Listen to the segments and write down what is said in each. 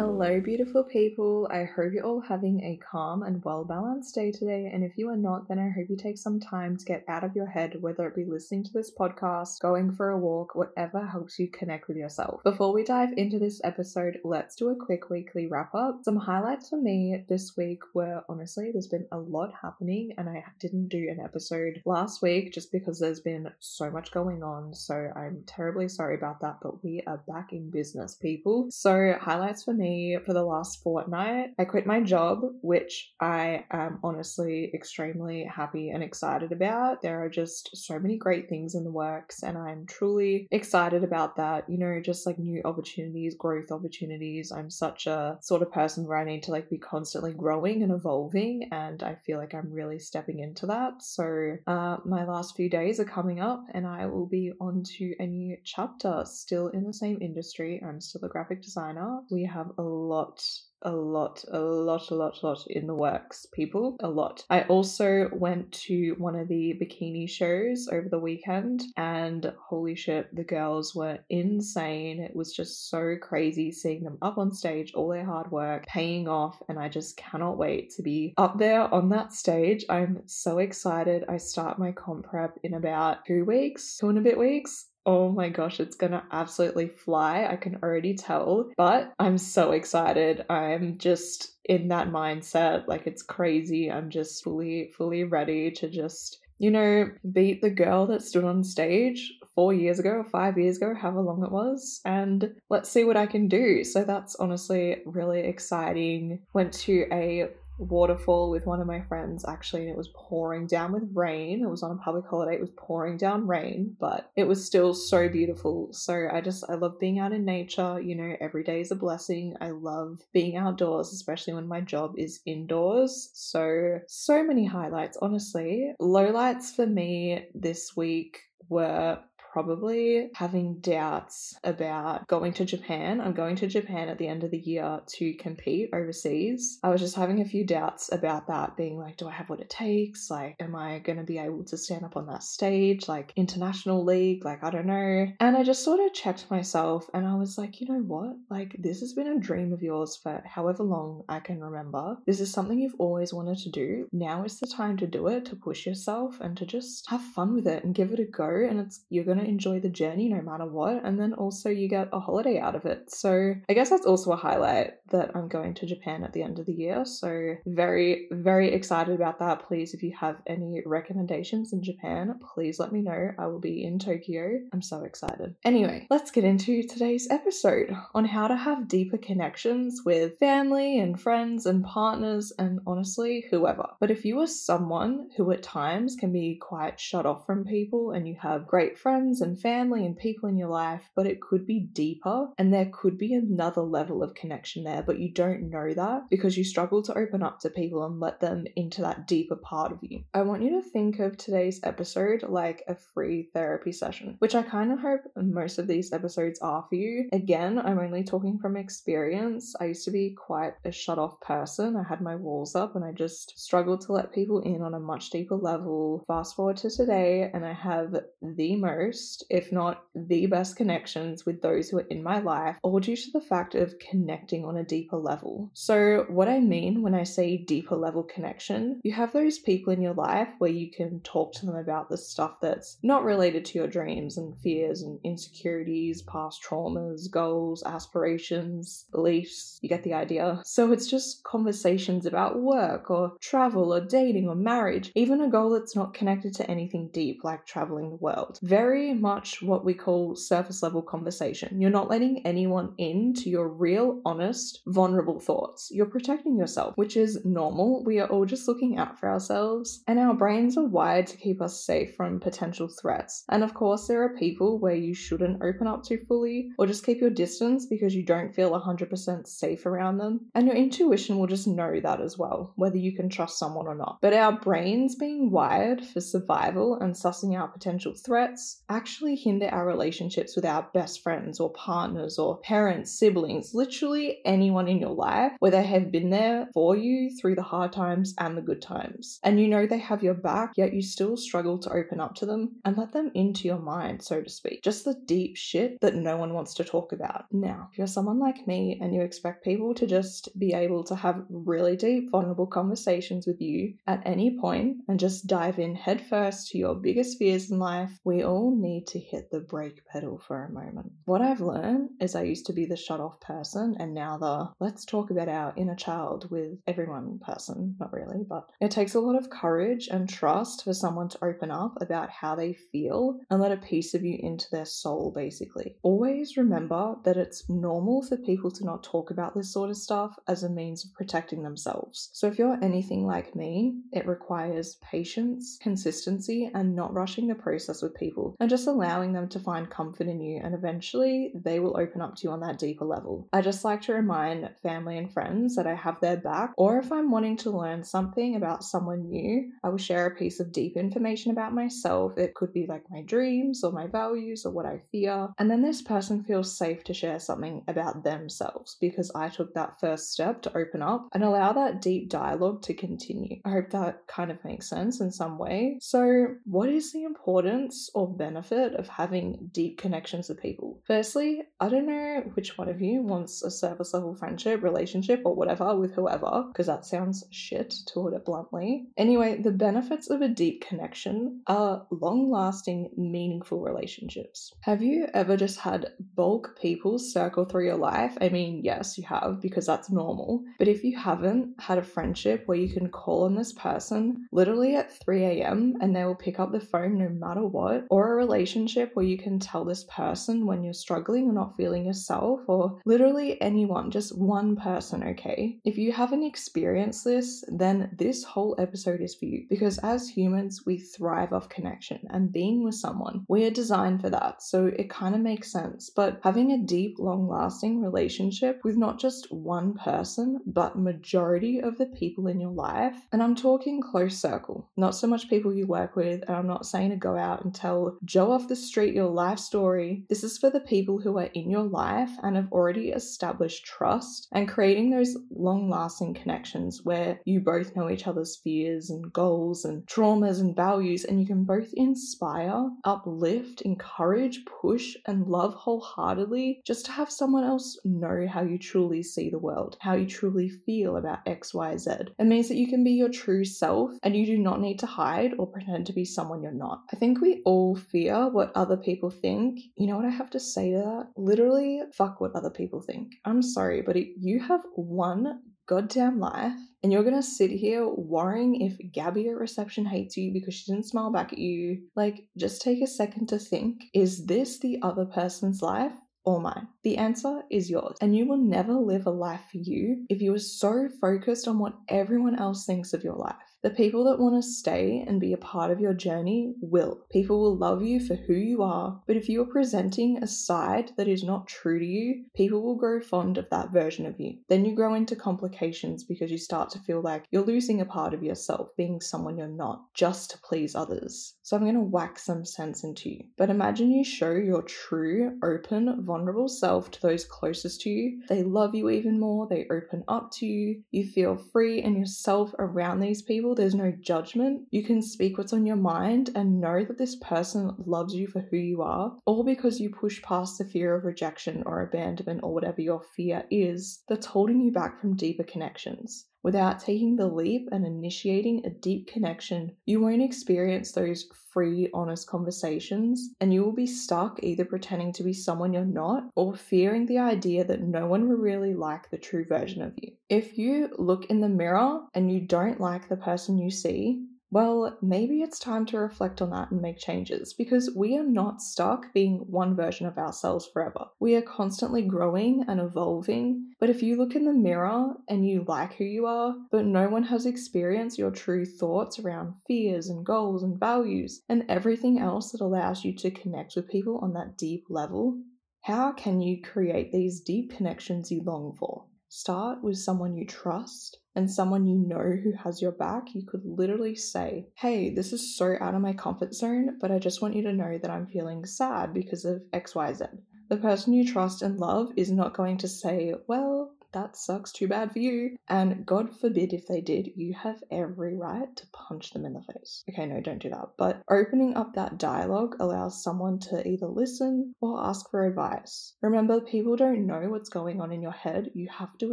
L Hello, beautiful people. I hope you're all having a calm and well balanced day today. And if you are not, then I hope you take some time to get out of your head, whether it be listening to this podcast, going for a walk, whatever helps you connect with yourself. Before we dive into this episode, let's do a quick weekly wrap up. Some highlights for me this week were honestly, there's been a lot happening, and I didn't do an episode last week just because there's been so much going on. So I'm terribly sorry about that, but we are back in business, people. So, highlights for me for the last fortnight. I quit my job, which I am honestly extremely happy and excited about. There are just so many great things in the works, and I'm truly excited about that. You know, just like new opportunities, growth opportunities. I'm such a sort of person where I need to like be constantly growing and evolving, and I feel like I'm really stepping into that. So, uh, my last few days are coming up, and I will be on to a new chapter still in the same industry. I'm still a graphic designer. We have a lot a lot, a lot, a lot, a lot in the works, people. A lot. I also went to one of the bikini shows over the weekend, and holy shit, the girls were insane. It was just so crazy seeing them up on stage, all their hard work paying off, and I just cannot wait to be up there on that stage. I'm so excited. I start my comp prep in about two weeks, two and a bit weeks. Oh my gosh, it's gonna absolutely fly. I can already tell. But I'm so excited. I'm just in that mindset. Like it's crazy. I'm just fully, fully ready to just, you know, beat the girl that stood on stage four years ago five years ago, however long it was, and let's see what I can do. So that's honestly really exciting. Went to a waterfall with one of my friends actually and it was pouring down with rain. It was on a public holiday. It was pouring down rain but it was still so beautiful. So i just i love being out in nature. You know every day is a blessing. I love being outdoors especially when my job is indoors. So so many highlights. Honestly lowlights for me this week were probably having doubts about going to Japan. I'm going to Japan at the end of the year to compete overseas. I was just having a few doubts about that, being like, do I have what it takes? Like, am I going to be able to stand up on that stage, like international league? Like, I don't know. And I just sort of checked myself and I was like, you know what? Like, this has been a dream of yours for however long I can remember. This is something you've always wanted to do. Now is the time to do it, to push yourself and to just have fun with it and give it a go. And it's, you're going to enjoy the journey no matter what. And then also you get a holiday out of it. So I guess that's also a highlight that I'm going to Japan at the end of the year. So very, very excited about that. Please, if you have any recommendations in Japan, please let me know. I will be in Tokyo. I'm so excited. Anyway, let's get into today's episode on how to have deeper connections with family and friends and partners and honestly, whoever. But if you are someone who at times can be quite shut off from people and you have great friends friends and family and people in your life, but it could be deeper and there could be another level of connection there, but you don't know that because you struggle to open up to people and let them into that deeper part of you. I want you to think of today's episode like a free therapy session, which I kind of hope most of these episodes are for you. Again, I'm only talking from experience. I used to be quite a shut off person. I had my walls up and I just struggled to let people in on a much deeper level. Fast forward to today, and I have the most most, if not the best connections with those who are in my life, all due to the fact of connecting on a deeper level. So, what I mean when I say deeper level connection, you have those people in your life where you can talk to them about the stuff that's not related to your dreams and fears and insecurities, past traumas, goals, aspirations, beliefs. You get the idea. So, it's just conversations about work or travel or dating or marriage, even a goal that's not connected to anything deep like traveling the world. Very much what we call surface level conversation. You're not letting anyone in to your real, honest, vulnerable thoughts. You're protecting yourself, which is normal. We are all just looking out for ourselves, and our brains are wired to keep us safe from potential threats. And of course, there are people where you shouldn't open up to fully, or just keep your distance because you don't feel 100% safe around them. And your intuition will just know that as well, whether you can trust someone or not. But our brains being wired for survival and sussing out potential threats, actually hinder our relationships with our best friends or partners or parents, siblings, literally anyone in your life where they have been there for you through the hard times and the good times. And you know they have your back, yet you still struggle to open up to them and let them into your mind, so to speak. Just the deep shit that no one wants to talk about. Now, if you're someone like me and you expect people to just be able to have really deep, vulnerable conversations with you at any point and just dive in headfirst to your biggest fears in life, we all need to hit the brake pedal for a moment. What I've learned is I used to be the shut off person and now the let's talk about our inner child with everyone person. Not really, but it takes a lot of courage and trust for someone to open up about how they feel and let a piece of you into their soul, basically. Always remember that it's normal for people to not talk about this sort of stuff as a means of protecting themselves. So if you're anything like me, it requires patience, consistency, and not rushing the process with people and just allowing them to find comfort in you. And eventually they will open up to you on that deeper level. I just like to remind family and friends that I have their back, or if I'm wanting to learn something about someone new, I will share a piece of deep information about myself. It could be like my dreams or my values or what I fear. And then this person feels safe to share something about themselves because I took that first step to open up and allow that deep dialogue to continue. I hope that kind of makes sense in some way. So, what is the importance or benefit of having deep connections with people? Firstly, I don't know which one of you wants a service level friendship, relationship, or whatever with whoever, because that sounds shit to put it bluntly. Anyway, the benefits of a deep connection are long lasting, meaningful relationships. Have you ever just had bulk people circle through your life? I mean, yes, you have, because that's normal. But if you haven't had a friendship where you can call on this person literally at 3 a.m. and they will pick up the phone no matter what, or a relationship where you can tell this person when you're struggling or not feeling yourself, or literally anyone, just one person, okay? If you haven't experienced this, then this whole episode is for you because as humans, we thrive off connection and being with someone. We are designed for that, so it kind of makes sense. But having a deep, long lasting relationship with not just one person, but majority of the people in your life, and I'm talking close circle, not so much people you work with, and I'm not saying to go out and tell Joe off the street your life story. This is for the people who are in your life and have already established trust and creating those long lasting connections where you both know each other's fears and goals and traumas and values, and you can both inspire, uplift, encourage, push, and love wholeheartedly just to have someone else know how you truly see the world, how you truly feel about XYZ. It means that you can be your true self and you do not need to hide or pretend to be someone you're not. I think we all fear what other people think. You know what I have to say to that? Literally, fuck what other people think. I'm sorry, but you have one goddamn life and you're gonna sit here worrying if Gabby at reception hates you because she didn't smile back at you. Like, just take a second to think is this the other person's life? or mine? The answer is yours. And you will never live a life for you if you are so focused on what everyone else thinks of your life. The people that want to stay and be a part of your journey will. People will love you for who you are, but if you are presenting a side that is not true to you, people will grow fond of that version of you. Then you grow into complications because you start to feel like you're losing a part of yourself, being someone you're not, just to please others. So I'm going to whack some sense into you. But imagine you show your true, open, vulnerable self to those closest to you. They love you even more, they open up to you, you feel free and yourself around these people there's no judgment. You can speak what's on your mind and know that this person loves you for who you are, all because you push past the fear of rejection or abandonment or whatever your fear is that's holding you back from deeper connections. Without taking the leap and initiating a deep connection, you won't experience those free, honest conversations, and you will be stuck either pretending to be someone you're not or fearing the idea that no one will really like the true version of you. If you look in the mirror and you don't like the person you see, well, maybe it's time to reflect on that and make changes because we are not stuck being one version of ourselves forever. We are constantly growing and evolving. But if you look in the mirror and you like who you are, but no one has experienced your true thoughts around fears and goals and values and everything else that allows you to connect with people on that deep level, how can you create these deep connections you long for? Start with someone you trust and someone you know who has your back. You could literally say, Hey, this is so out of my comfort zone, but I just want you to know that I'm feeling sad because of XYZ. The person you trust and love is not going to say, Well, that sucks too bad for you. And God forbid if they did, you have every right to punch them in the face. Okay, no, don't do that. But opening up that dialogue allows someone to either listen or ask for advice. Remember, people don't know what's going on in your head. You have to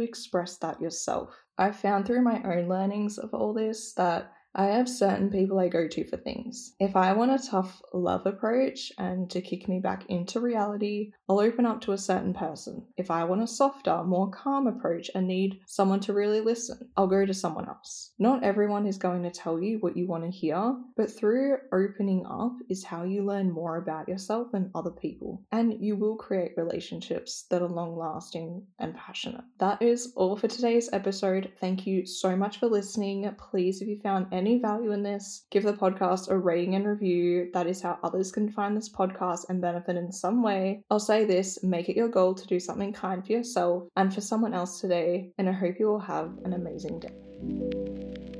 express that yourself. I found through my own learnings of all this that I have certain people I go to for things. If I want a tough love approach and to kick me back into reality, I'll open up to a certain person. If I want a softer, more calm approach and need someone to really listen, I'll go to someone else. Not everyone is going to tell you what you want to hear, but through opening up is how you learn more about yourself and other people. And you will create relationships that are long lasting and passionate. That is all for today's episode. Thank you so much for listening. Please, if you found any value in this, give the podcast a rating and review. That is how others can find this podcast and benefit in some way. I'll say this make it your goal to do something kind for yourself and for someone else today, and I hope you will have an amazing day.